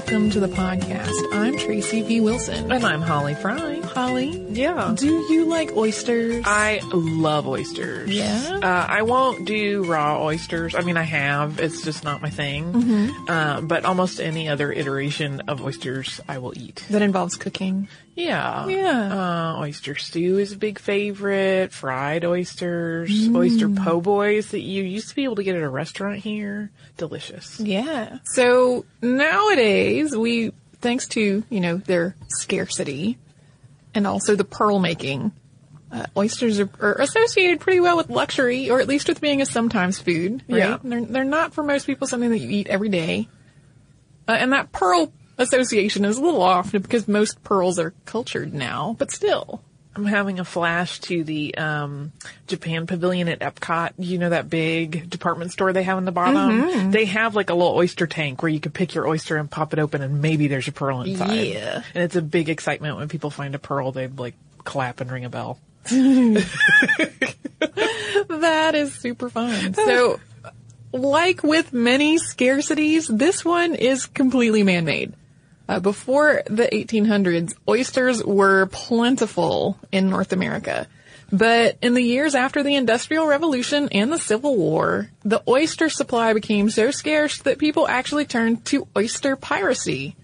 welcome to the podcast. I'm Tracy V. Wilson. And I'm Holly Fry. Holly, Yeah. do you like oysters? I love oysters. Yeah? Uh, I won't do raw oysters. I mean, I have. It's just not my thing. Mm-hmm. Uh, but almost any other iteration of oysters, I will eat. that involves cooking. Yeah. Yeah. Uh, oyster stew is a big favorite. Fried oysters. Oyster po' boys that you used to be able to get at a restaurant here. Delicious. Yeah. So nowadays we, thanks to, you know, their scarcity and also the pearl making, uh, oysters are, are associated pretty well with luxury, or at least with being a sometimes food. Right? Yeah. They're, they're not for most people something that you eat every day. Uh, and that pearl association is a little off because most pearls are cultured now, but still. I'm having a flash to the um, Japan Pavilion at Epcot. You know that big department store they have in the bottom? They have like a little oyster tank where you can pick your oyster and pop it open and maybe there's a pearl inside. Yeah. And it's a big excitement when people find a pearl. They like clap and ring a bell. That is super fun. So, like with many scarcities, this one is completely man-made. Uh, before the 1800s, oysters were plentiful in North America. But in the years after the Industrial Revolution and the Civil War, the oyster supply became so scarce that people actually turned to oyster piracy.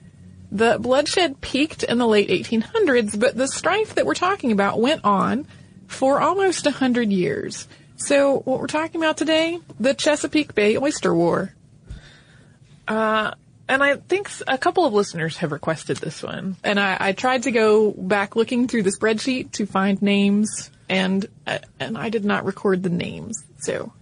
The bloodshed peaked in the late 1800s, but the strife that we're talking about went on for almost a hundred years. So what we're talking about today, the Chesapeake Bay Oyster War. And I think a couple of listeners have requested this one. And I, I tried to go back looking through the spreadsheet to find names, and uh, and I did not record the names, so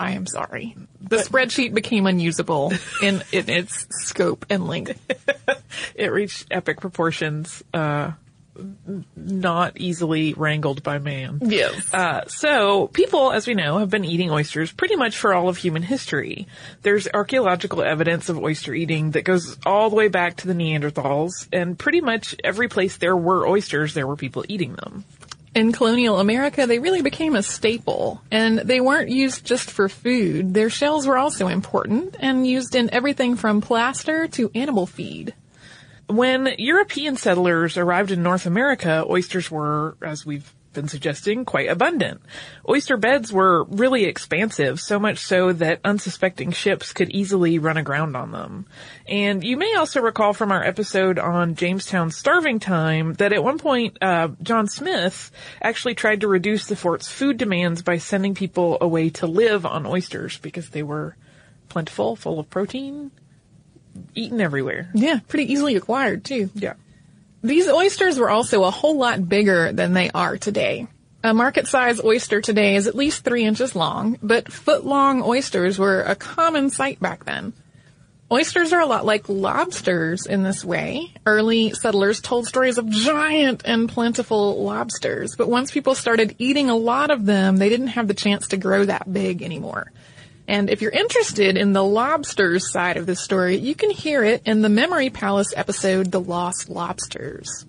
I am sorry. The spreadsheet became unusable in, in its scope and length. It reached epic proportions, uh, not easily wrangled by man. Yes. Uh, so people, as we know, have been eating oysters pretty much for all of human history. There's archaeological evidence of oyster eating that goes all the way back to the Neanderthals, and pretty much every place there were oysters, there were people eating them. in colonial America, they really became a staple, and they weren't used just for food. Their shells were also important and used in everything from plaster to animal feed. When European settlers arrived in North America, oysters were, as we've been suggesting, quite abundant. Oyster beds were really expansive, so much so that unsuspecting ships could easily run aground on them. And you may also recall from our episode on Jamestown's starving time that at one point, uh, John Smith actually tried to reduce the fort's food demands by sending people away to live on oysters because they were plentiful, full of protein, eaten everywhere. Yeah, pretty easily acquired too. Yeah. These oysters were also a whole lot bigger than they are today. A market size oyster today is at least three inches long, but foot long oysters were a common sight back then. Oysters are a lot like lobsters in this way. Early settlers told stories of giant and plentiful lobsters, but once people started eating a lot of them, they didn't have the chance to grow that big anymore. And if you're interested in the lobsters side of this story, you can hear it in the Memory Palace episode, The Lost Lobsters.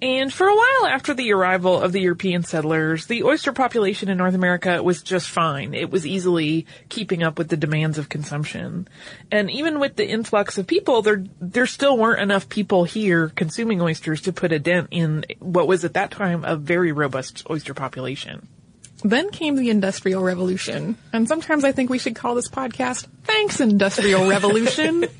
And for a while after the arrival of the European settlers, the oyster population in North America was just fine. It was easily keeping up with the demands of consumption. And even with the influx of people, there, there still weren't enough people here consuming oysters to put a dent in what was at that time a very robust oyster population. Then came the Industrial Revolution, and sometimes I think we should call this podcast Thanks Industrial Revolution.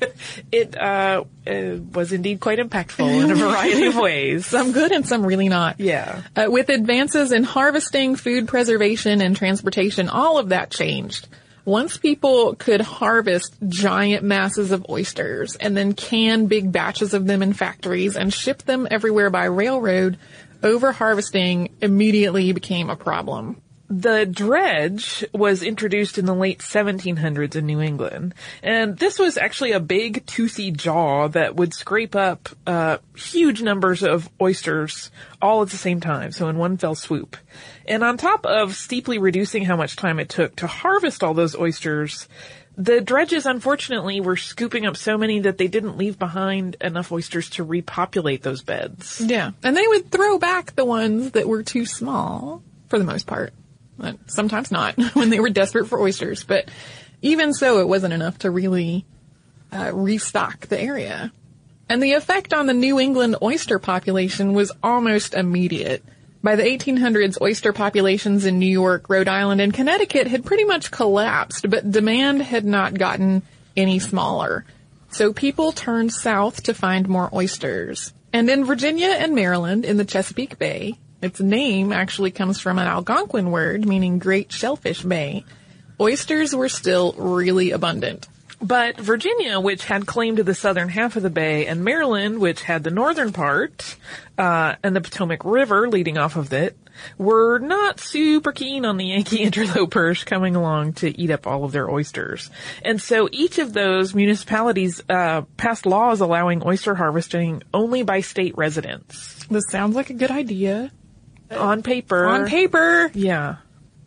It uh, uh, was indeed quite impactful in a variety of ways. some good and some really not. Yeah. Uh, with advances in harvesting, food preservation, and transportation, all of that changed. Once people could harvest giant masses of oysters and then can big batches of them in factories and ship them everywhere by railroad, over harvesting immediately became a problem. The dredge was introduced in the late 1700s in New England, and this was actually a big toothy jaw that would scrape up uh, huge numbers of oysters all at the same time, so in one fell swoop. And on top of steeply reducing how much time it took to harvest all those oysters, the dredges unfortunately were scooping up so many that they didn't leave behind enough oysters to repopulate those beds. Yeah. And they would throw back the ones that were too small, for the most part. But sometimes not, when they were desperate for oysters. But even so, it wasn't enough to really uh, restock the area. And the effect on the New England oyster population was almost immediate. By the 1800s, oyster populations in New York, Rhode Island, and Connecticut had pretty much collapsed, but demand had not gotten any smaller. So people turned south to find more oysters. And in Virginia and Maryland, in the Chesapeake Bay, its name actually comes from an Algonquin word meaning great shellfish bay. Oysters were still really abundant. But Virginia, which had claim to the southern half of the bay, and Maryland, which had the northern part, uh, and the Potomac River leading off of it, were not super keen on the Yankee interlopers coming along to eat up all of their oysters. And so each of those municipalities uh, passed laws allowing oyster harvesting only by state residents. This sounds like a good idea. On paper. On paper, Yeah.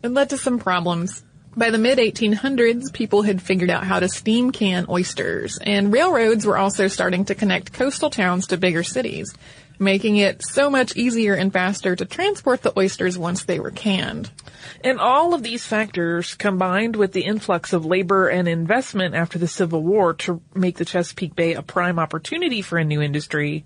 it led to some problems. By the mid 1800s, people had figured out how to steam can oysters, and railroads were also starting to connect coastal towns to bigger cities, making it so much easier and faster to transport the oysters once they were canned. And all of these factors combined with the influx of labor and investment after the Civil War to make the Chesapeake Bay a prime opportunity for a new industry,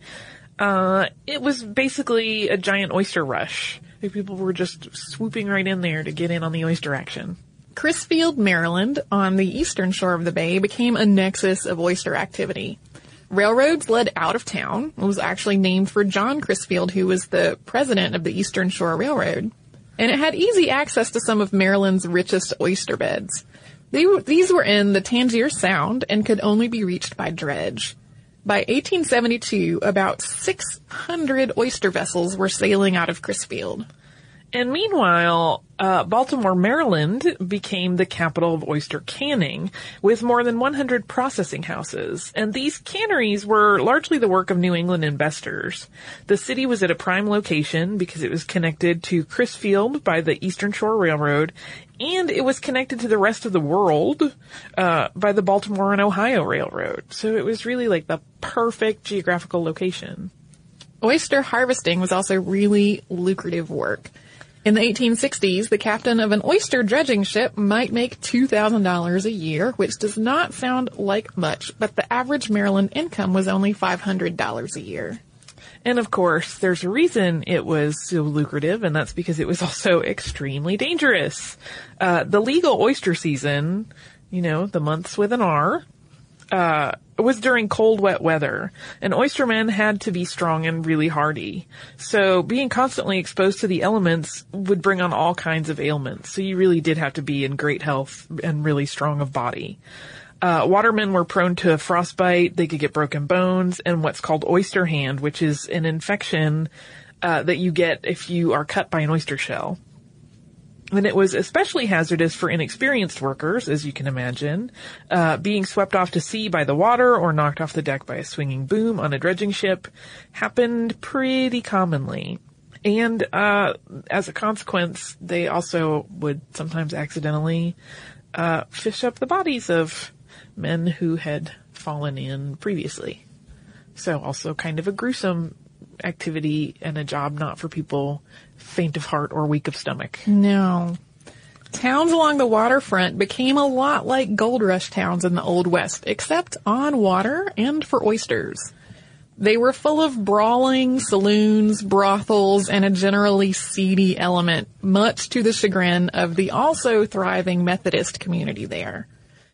uh, it was basically a giant oyster rush. Like people were just swooping right in there to get in on the oyster action. Crisfield, Maryland, on the eastern shore of the bay, became a nexus of oyster activity. Railroads led out of town. It was actually named for John Crisfield, who was the president of the Eastern Shore Railroad. And it had easy access to some of Maryland's richest oyster beds. They, these were in the Tangier Sound and could only be reached by dredge. By 1872, about 600 oyster vessels were sailing out of Crisfield. And meanwhile, uh, Baltimore, Maryland became the capital of oyster canning with more than 100 processing houses. And these canneries were largely the work of New England investors. The city was at a prime location because it was connected to Crisfield by the Eastern Shore Railroad and it was connected to the rest of the world uh, by the Baltimore and Ohio Railroad. So it was really like the perfect geographical location. Oyster harvesting was also really lucrative work. In the 1860s, the captain of an oyster dredging ship might make $2,000 a year, which does not sound like much, but the average Maryland income was only $500 a year. And of course, there's a reason it was so lucrative, and that's because it was also extremely dangerous. Uh, the legal oyster season, you know, the months with an R, uh, was during cold, wet weather, and oystermen had to be strong and really hardy. So being constantly exposed to the elements would bring on all kinds of ailments. So you really did have to be in great health and really strong of body. Uh, watermen were prone to frostbite. They could get broken bones and what's called oyster hand, which is an infection uh, that you get if you are cut by an oyster shell. And it was especially hazardous for inexperienced workers, as you can imagine. Uh, being swept off to sea by the water or knocked off the deck by a swinging boom on a dredging ship happened pretty commonly. And uh, as a consequence, they also would sometimes accidentally uh, fish up the bodies of men who had fallen in previously. So also kind of a gruesome activity and a job not for people faint of heart or weak of stomach. No. Towns along the waterfront became a lot like gold rush towns in the Old West, except on water and for oysters. They were full of brawling, saloons, brothels, and a generally seedy element, much to the chagrin of the also thriving Methodist community there.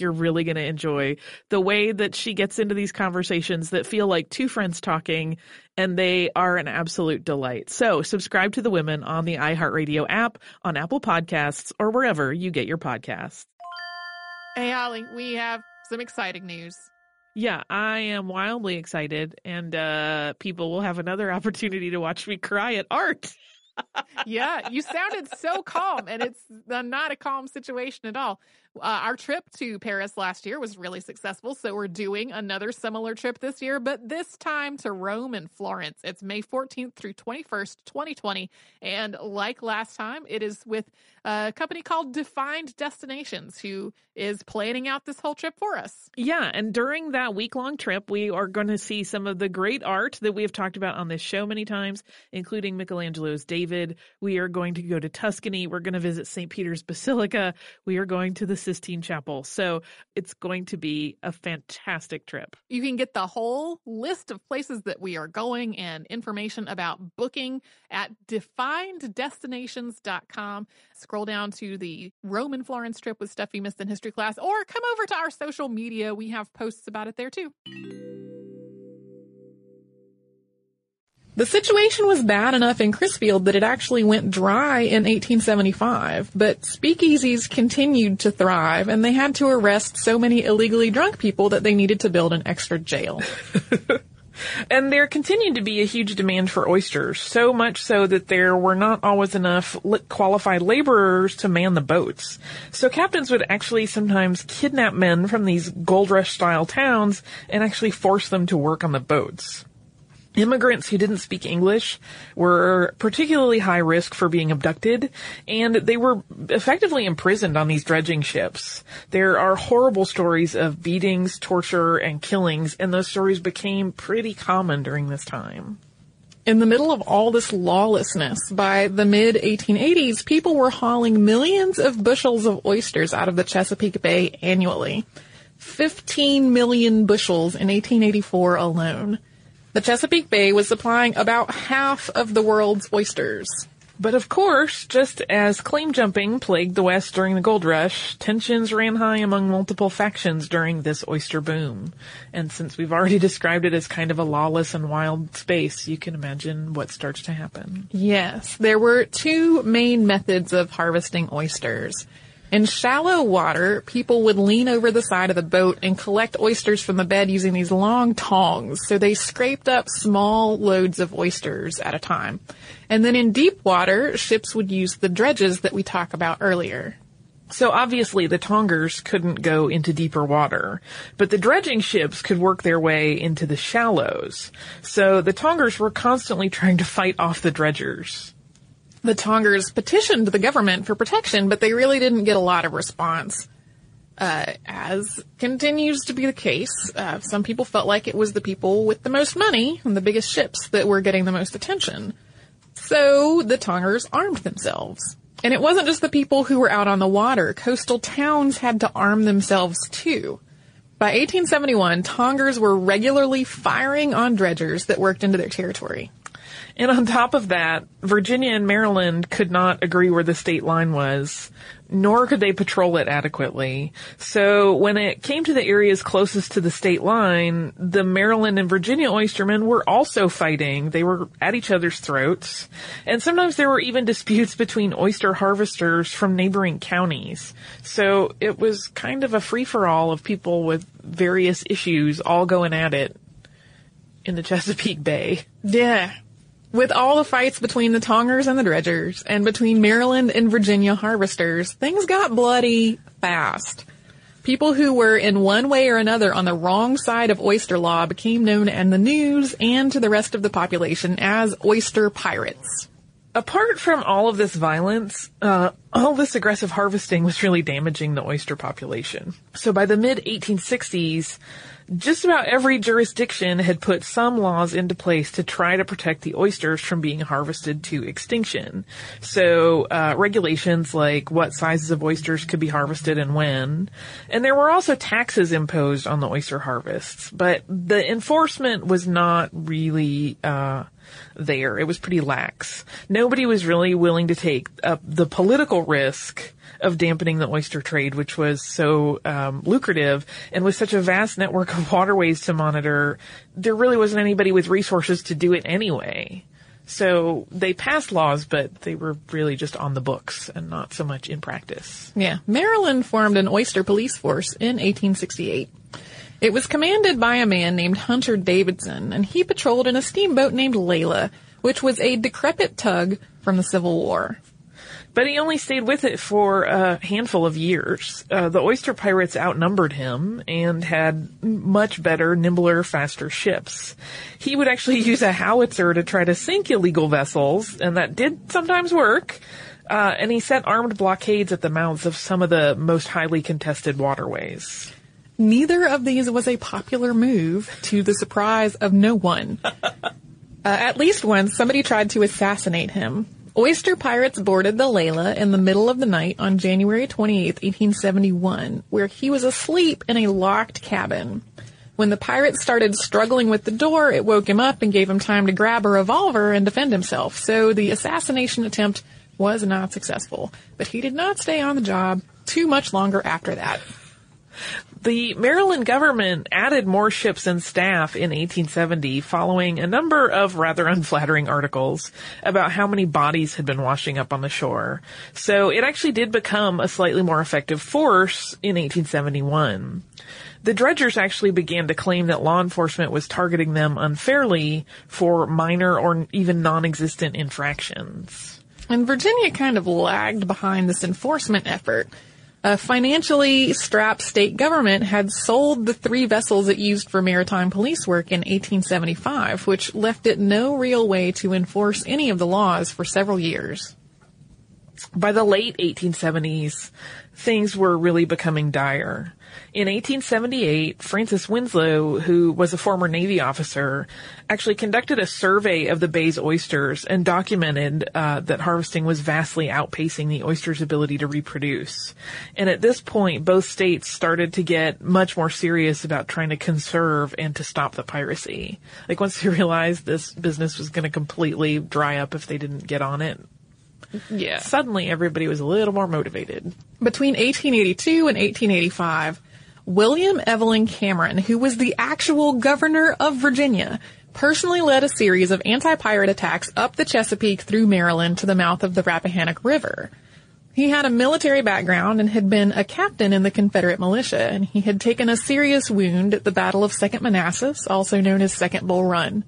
you're really going to enjoy the way that she gets into these conversations that feel like two friends talking, and they are an absolute delight. So subscribe to the women on the iHeartRadio app, on Apple Podcasts, or wherever you get your podcasts. Hey, Holly, we have some exciting news. Yeah, I am wildly excited, and uh, people will have another opportunity to watch me cry at art. Yeah, you sounded so calm, and it's not a calm situation at all. Uh, our trip to Paris last year was really successful, so we're doing another similar trip this year, but this time to Rome and Florence. It's May 14th through 21st, 2020. And like last time, it is with a company called Defined Destinations who is planning out this whole trip for us. Yeah, and during that week long trip, we are going to see some of the great art that we have talked about on this show many times, including Michelangelo's David. We are going to go to Tuscany. We're going to visit St. Peter's Basilica. We are going to the Sistine Chapel. So it's going to be a fantastic trip. You can get the whole list of places that we are going and information about booking at defineddestinations.com. Scroll down to the Roman Florence trip with stuff you missed in history class, or come over to our social media. We have posts about it there too. The situation was bad enough in Crisfield that it actually went dry in 1875, but speakeasies continued to thrive and they had to arrest so many illegally drunk people that they needed to build an extra jail. and there continued to be a huge demand for oysters, so much so that there were not always enough qualified laborers to man the boats. So captains would actually sometimes kidnap men from these gold rush style towns and actually force them to work on the boats. Immigrants who didn't speak English were particularly high risk for being abducted, and they were effectively imprisoned on these dredging ships. There are horrible stories of beatings, torture, and killings, and those stories became pretty common during this time. In the middle of all this lawlessness, by the mid 1880s, people were hauling millions of bushels of oysters out of the Chesapeake Bay annually. 15 million bushels in 1884 alone. The Chesapeake Bay was supplying about half of the world's oysters. But of course, just as claim jumping plagued the West during the gold rush, tensions ran high among multiple factions during this oyster boom. And since we've already described it as kind of a lawless and wild space, you can imagine what starts to happen. Yes, there were two main methods of harvesting oysters. In shallow water, people would lean over the side of the boat and collect oysters from the bed using these long tongs. So they scraped up small loads of oysters at a time. And then in deep water, ships would use the dredges that we talked about earlier. So obviously the tongers couldn't go into deeper water, but the dredging ships could work their way into the shallows. So the tongers were constantly trying to fight off the dredgers. The Tongers petitioned the government for protection, but they really didn't get a lot of response. Uh, as continues to be the case, uh, some people felt like it was the people with the most money and the biggest ships that were getting the most attention. So the Tongers armed themselves. And it wasn't just the people who were out on the water. Coastal towns had to arm themselves too. By 1871, Tongers were regularly firing on dredgers that worked into their territory. And on top of that, Virginia and Maryland could not agree where the state line was, nor could they patrol it adequately. So when it came to the areas closest to the state line, the Maryland and Virginia oystermen were also fighting. They were at each other's throats. And sometimes there were even disputes between oyster harvesters from neighboring counties. So it was kind of a free-for-all of people with various issues all going at it in the Chesapeake Bay. Yeah. With all the fights between the Tongers and the Dredgers, and between Maryland and Virginia harvesters, things got bloody fast. People who were in one way or another on the wrong side of oyster law became known in the news and to the rest of the population as oyster pirates. Apart from all of this violence, uh, all this aggressive harvesting was really damaging the oyster population. So by the mid 1860s, just about every jurisdiction had put some laws into place to try to protect the oysters from being harvested to extinction. So, uh, regulations like what sizes of oysters could be harvested and when. And there were also taxes imposed on the oyster harvests, but the enforcement was not really, uh, there. It was pretty lax. Nobody was really willing to take up the political risk of dampening the oyster trade, which was so um, lucrative and with such a vast network of waterways to monitor, there really wasn't anybody with resources to do it anyway. So they passed laws, but they were really just on the books and not so much in practice. Yeah. Maryland formed an oyster police force in 1868. It was commanded by a man named Hunter Davidson, and he patrolled in a steamboat named Leila, which was a decrepit tug from the Civil War. But he only stayed with it for a handful of years. Uh, the oyster pirates outnumbered him and had much better, nimbler, faster ships. He would actually use a howitzer to try to sink illegal vessels, and that did sometimes work. Uh, and he set armed blockades at the mouths of some of the most highly contested waterways. Neither of these was a popular move, to the surprise of no one. uh, at least once, somebody tried to assassinate him. Oyster pirates boarded the Leila in the middle of the night on January 28, 1871, where he was asleep in a locked cabin. When the pirates started struggling with the door, it woke him up and gave him time to grab a revolver and defend himself. So the assassination attempt was not successful, but he did not stay on the job too much longer after that. The Maryland government added more ships and staff in 1870 following a number of rather unflattering articles about how many bodies had been washing up on the shore. So it actually did become a slightly more effective force in 1871. The dredgers actually began to claim that law enforcement was targeting them unfairly for minor or even non-existent infractions. And Virginia kind of lagged behind this enforcement effort. A financially strapped state government had sold the three vessels it used for maritime police work in 1875, which left it no real way to enforce any of the laws for several years. By the late 1870s, things were really becoming dire. In 1878, Francis Winslow, who was a former Navy officer, actually conducted a survey of the bay's oysters and documented uh, that harvesting was vastly outpacing the oysters' ability to reproduce. And at this point, both states started to get much more serious about trying to conserve and to stop the piracy. Like once they realized this business was going to completely dry up if they didn't get on it, Yeah. suddenly everybody was a little more motivated. Between 1882 and 1885, William Evelyn Cameron, who was the actual governor of Virginia, personally led a series of anti-pirate attacks up the Chesapeake through Maryland to the mouth of the Rappahannock River. He had a military background and had been a captain in the Confederate militia, and he had taken a serious wound at the Battle of Second Manassas, also known as Second Bull Run.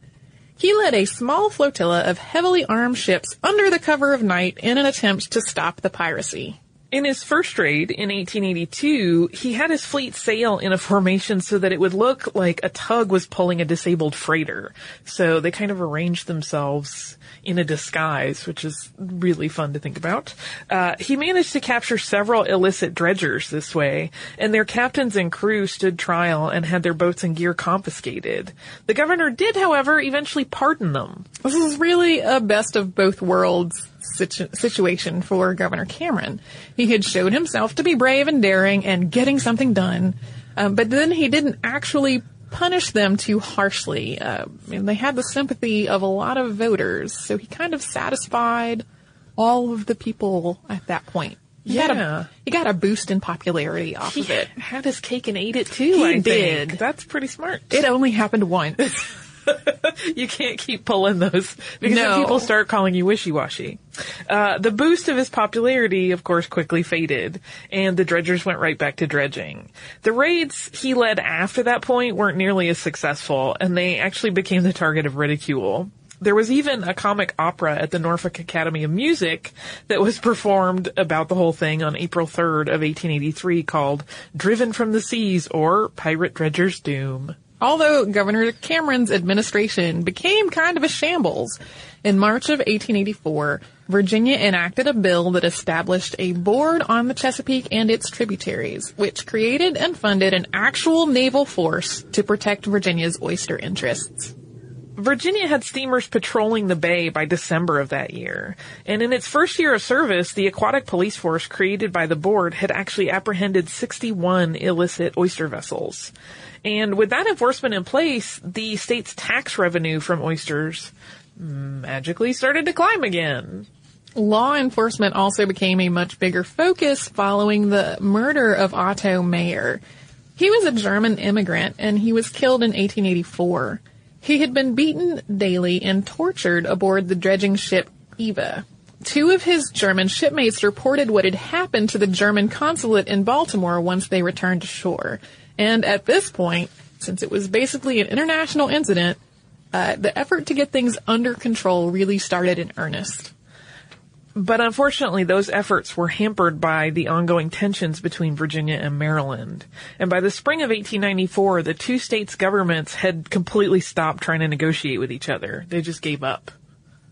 He led a small flotilla of heavily armed ships under the cover of night in an attempt to stop the piracy. In his first raid in 1882, he had his fleet sail in a formation so that it would look like a tug was pulling a disabled freighter. So they kind of arranged themselves in a disguise, which is really fun to think about. Uh, he managed to capture several illicit dredgers this way, and their captains and crew stood trial and had their boats and gear confiscated. The governor did, however, eventually pardon them. This is really a best of both worlds situ- situation for Governor Cameron. He had showed himself to be brave and daring and getting something done, um, but then he didn't actually punish them too harshly. Uh, and they had the sympathy of a lot of voters, so he kind of satisfied all of the people at that point. He got Yeah. a, he got a boost in popularity off He of it. had his cake and ate it too. He I think. did. That's pretty smart. It only happened once. you can't keep pulling those because then people start calling you wishy-washy. Uh, the boost of his popularity, of course, quickly faded, and the dredgers went right back to dredging. The raids he led after that point weren't nearly as successful, and they actually became the target of ridicule. There was even a comic opera at the Norfolk Academy of Music that was performed about the whole thing on April 3rd of 1883 called Driven from the Seas or Pirate Dredger's Doom. Although Governor Cameron's administration became kind of a shambles, in March of 1884, Virginia enacted a bill that established a board on the Chesapeake and its tributaries, which created and funded an actual naval force to protect Virginia's oyster interests. Virginia had steamers patrolling the bay by December of that year. And in its first year of service, the aquatic police force created by the board had actually apprehended 61 illicit oyster vessels. And with that enforcement in place, the state's tax revenue from oysters magically started to climb again. Law enforcement also became a much bigger focus following the murder of Otto Mayer. He was a German immigrant and he was killed in 1884. He had been beaten daily and tortured aboard the dredging ship Eva. Two of his German shipmates reported what had happened to the German consulate in Baltimore once they returned to shore. And at this point, since it was basically an international incident, uh, the effort to get things under control really started in earnest. But unfortunately, those efforts were hampered by the ongoing tensions between Virginia and Maryland. And by the spring of 1894, the two states' governments had completely stopped trying to negotiate with each other. They just gave up.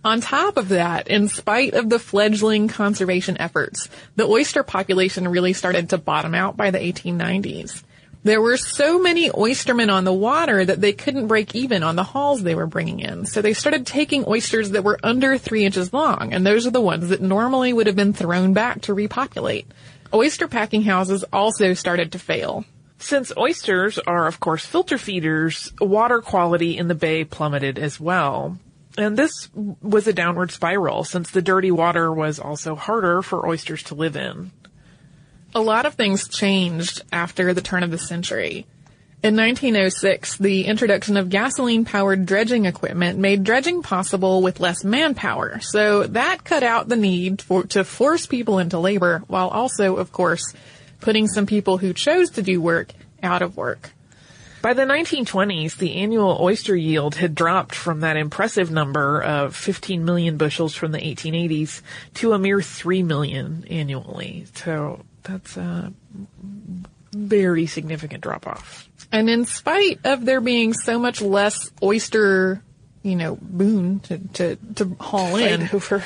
On top of that, in spite of the fledgling conservation efforts, the oyster population really started to bottom out by the 1890s. There were so many oystermen on the water that they couldn't break even on the hauls they were bringing in. So they started taking oysters that were under three inches long, and those are the ones that normally would have been thrown back to repopulate. Oyster packing houses also started to fail. Since oysters are, of course, filter feeders, water quality in the bay plummeted as well. And this was a downward spiral since the dirty water was also harder for oysters to live in. A lot of things changed after the turn of the century. In 1906, the introduction of gasoline powered dredging equipment made dredging possible with less manpower. So that cut out the need for, to force people into labor while also, of course, putting some people who chose to do work out of work. By the 1920s, the annual oyster yield had dropped from that impressive number of 15 million bushels from the 1880s to a mere 3 million annually. So that's a very significant drop off. And in spite of there being so much less oyster, you know, boon to, to, to haul in, over.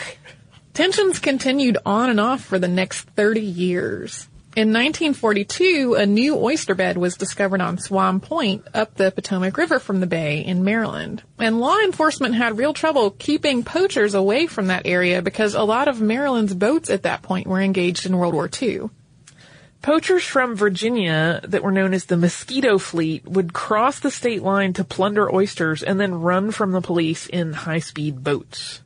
Tensions continued on and off for the next 30 years. In 1942, a new oyster bed was discovered on Swan Point up the Potomac River from the bay in Maryland. And law enforcement had real trouble keeping poachers away from that area because a lot of Maryland's boats at that point were engaged in World War II. Poachers from Virginia that were known as the Mosquito Fleet would cross the state line to plunder oysters and then run from the police in high-speed boats.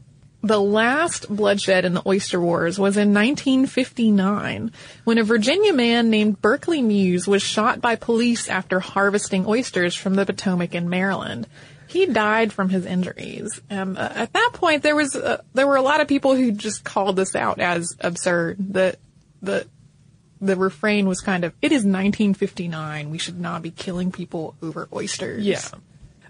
The last bloodshed in the oyster wars was in 1959 when a Virginia man named Berkeley Muse was shot by police after harvesting oysters from the Potomac in Maryland. He died from his injuries. Um, uh, at that point, there was uh, there were a lot of people who just called this out as absurd. The the the refrain was kind of, "It is 1959. We should not be killing people over oysters." Yeah.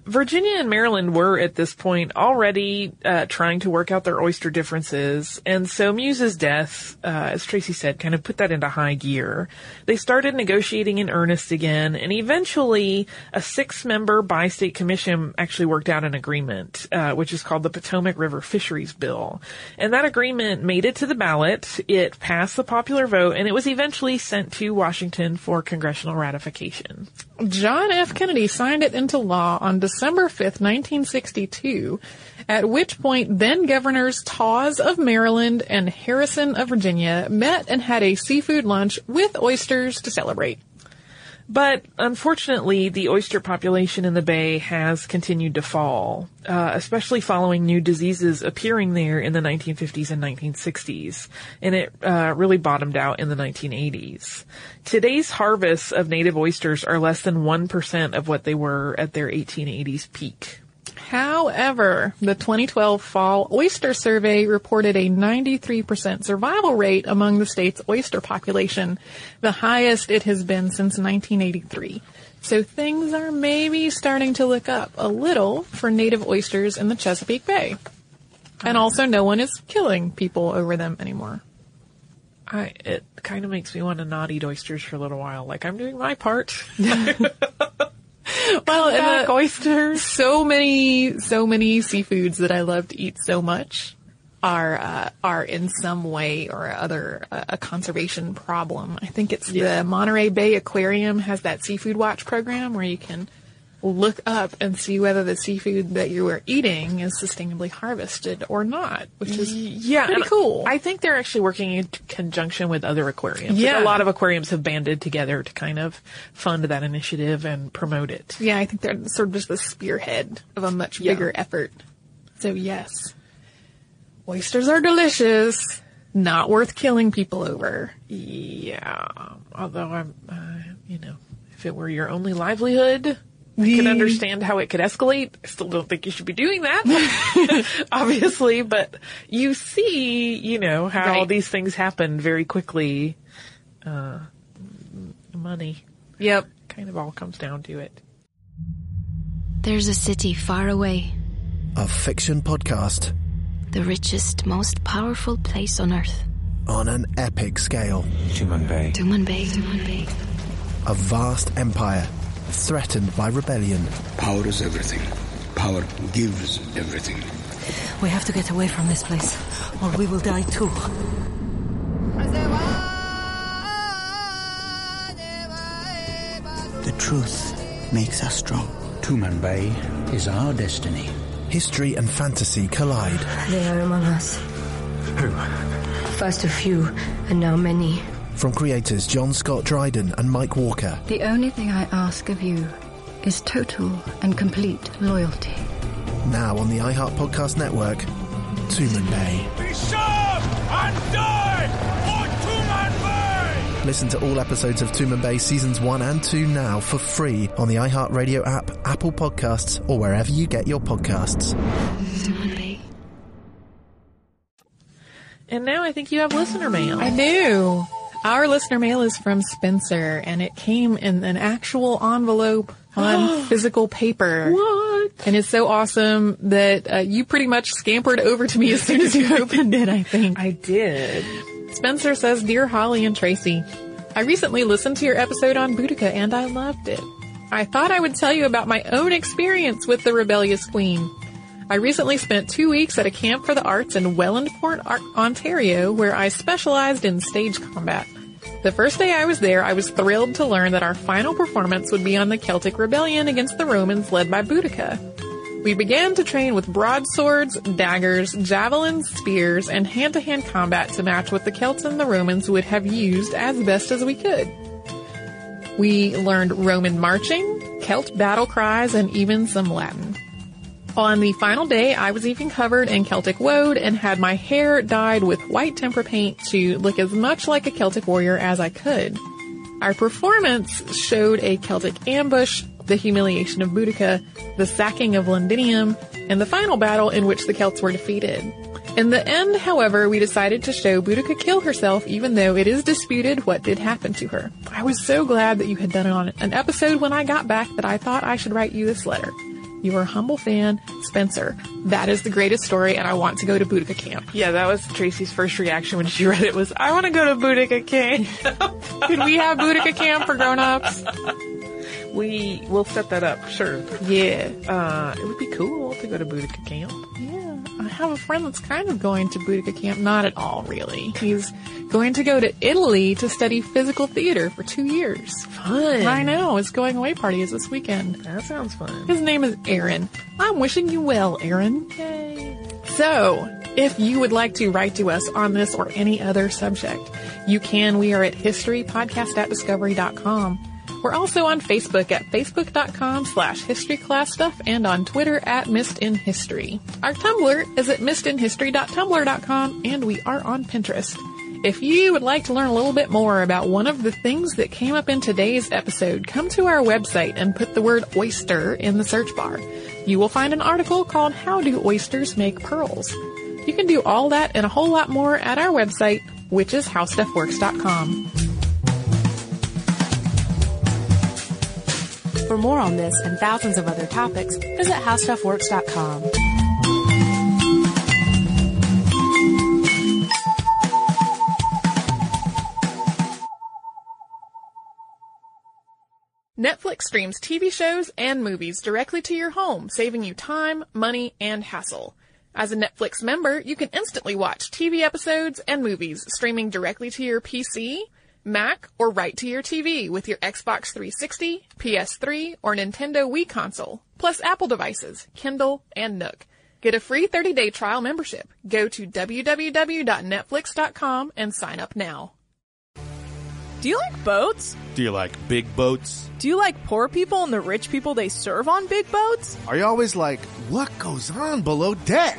Virginia and Maryland were at this point already uh, trying to work out their oyster differences, and so Muse's death, uh, as Tracy said, kind of put that into high gear. They started negotiating in earnest again, and eventually a six-member bi-state commission actually worked out an agreement, uh, which is called the Potomac River Fisheries Bill. And that agreement made it to the ballot, it passed the popular vote, and it was eventually sent to Washington for congressional ratification. John F. Kennedy signed it into law on December 5th, 1962, at which point then governors Tawes of Maryland and Harrison of Virginia met and had a seafood lunch with oysters to celebrate. But unfortunately, the oyster population in the bay has continued to fall, uh, especially following new diseases appearing there in the 1950s and 1960s, and it uh, really bottomed out in the 1980s. Today's harvests of native oysters are less than 1% of what they were at their 1880s peak. However, the 2012 Fall Oyster Survey reported a 93% survival rate among the state's oyster population, the highest it has been since 1983. So things are maybe starting to look up a little for native oysters in the Chesapeake Bay. And uh-huh. also no one is killing people over them anymore. I, it kind of makes me want to not eat oysters for a little while. Like I'm doing my part. Well, and Back the- oysters. so many, so many seafoods that I love to eat so much are uh, are in some way or other uh, a conservation problem. I think it's the Monterey Bay Aquarium has that seafood watch program where you can look up and see whether the seafood that you are eating is sustainably harvested or not, which is Yeah, pretty cool. I think they're actually working in conjunction with other aquariums. Like, Yeah. a lot of aquariums have banded together to kind of fund that initiative and promote it. yeah, I think they're sort of just the spearhead of a much Yeah. bigger effort. So yes, oysters are delicious. Not worth killing people over. Yeah, although I'm, uh, you know, if it were your only livelihood, I can understand how it could escalate. I still don't think you should be doing that, obviously, but you see, you know, how Right. these things happen very quickly. Uh, money Yep. kind of all comes down to it. There's a city far away, A fiction podcast the richest, most powerful place on earth. on an epic scale. Tumanbay. Tuman Bay. Tumanbay. A vast empire threatened by rebellion. Power is everything. Power gives everything. We have to get away from this place, or we will die too. The truth makes us strong. Tumanbay is our destiny. History and fantasy collide. They are among us. Who? First a few, and now many. From creators John Scott Dryden and Mike Walker. The only thing I ask of you is total and complete loyalty. Now on the iHeart Podcast Network, Tumanbay. Be sharp and die for Tumanbay! Listen to all episodes of Tumanbay seasons 1 and 2 now for free on the iHeart Radio app, Apple Podcasts, or wherever you get your podcasts. Tumanbay. And now I think you have listener mail. I do. Our listener mail is from Spencer, and it came in an actual envelope on physical paper. What? And it's so awesome that uh, you pretty much scampered over to me as soon as you opened it, I think. I did. Spencer says, Dear Holly and Tracy, I recently listened to your episode on Boudica and I loved it. I thought I would tell you about my own experience with the rebellious queen. I recently spent two weeks at a camp for the arts in Wellandport, Ontario, where I specialized in stage combat. The first day I was there, I was thrilled to learn that our final performance would be on the Celtic rebellion against the Romans led by Boudica. We began to train with broadswords, daggers, javelins, spears, and hand-to-hand combat to match what the Celts and the Romans would have used as best as we could. We learned Roman marching, Celt battle cries, and even some Latin. On the final day, I was even covered in Celtic woad and had my hair dyed with white tempera paint to look as much like a Celtic warrior as I could. Our performance showed a Celtic ambush, the humiliation of Boudica, the sacking of Londinium, and the final battle in which the Celts were defeated. In the end, however, we decided to show Boudica kill herself even though it is disputed what did happen to her. I was so glad that you had done it on an episode when I got back that I thought I should write you this letter. Your humble fan, Spencer. That is the greatest story, and I want to go to Boudica camp. Yeah, that was Tracy's first reaction when she read it was, I want to go to Boudica camp. Could we have Boudica camp for grown-ups? We will set that up, sure. Yeah. Uh, it would be cool to go to Boudica camp. Yeah. I have a friend that's kind of going to Boudica camp. Not at all, really. He's going to go to Italy to study physical theater for two years. Fun. I know. His going away party is this weekend. That sounds fun. His name is Aaron. I'm wishing you well, Aaron. Yay. So, if you would like to write to us on this or any other subject, you can. We are at historypodcast at discovery.com. We're also on Facebook at facebook.com slash historyclassstuff and on Twitter at missedinhistory. Our Tumblr is at missedinhistory.tumblr.com and we are on Pinterest. If you would like to learn a little bit more about one of the things that came up in today's episode, come to our website and put the word oyster in the search bar. You will find an article called How Do Oysters Make Pearls? You can do all that and a whole lot more at our website, which is howstuffworks.com. For more on this and thousands of other topics, visit howstuffworks.com. Netflix streams TV shows and movies directly to your home, saving you time, money, and hassle. As a Netflix member, you can instantly watch TV episodes and movies streaming directly to your PC, Mac, or right to your TV with your Xbox 360, PS3, or Nintendo Wii console, plus Apple devices, Kindle, and Nook. Get a free 30-day trial membership. Go to www.netflix.com and sign up now. Do you like boats? Do you like big boats? Do you like poor people and the rich people they serve on big boats? Are you always like, what goes on below deck?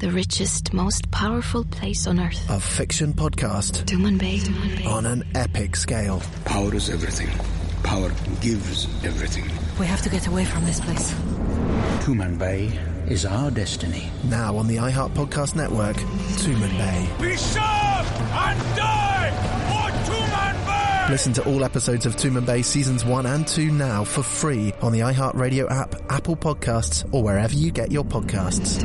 The richest, most powerful place on earth. A fiction podcast. Tumanbay. Tuman Bay. On an epic scale. Power is everything. Power gives everything. We have to get away from this place. Tumanbay is our destiny. Now on the iHeart Podcast Network, Tumanbay. Be sharp and die for Tumanbay! Listen to all episodes of Tumanbay seasons 1 and 2 now for free on the iHeart Radio app, Apple Podcasts, or wherever you get your podcasts.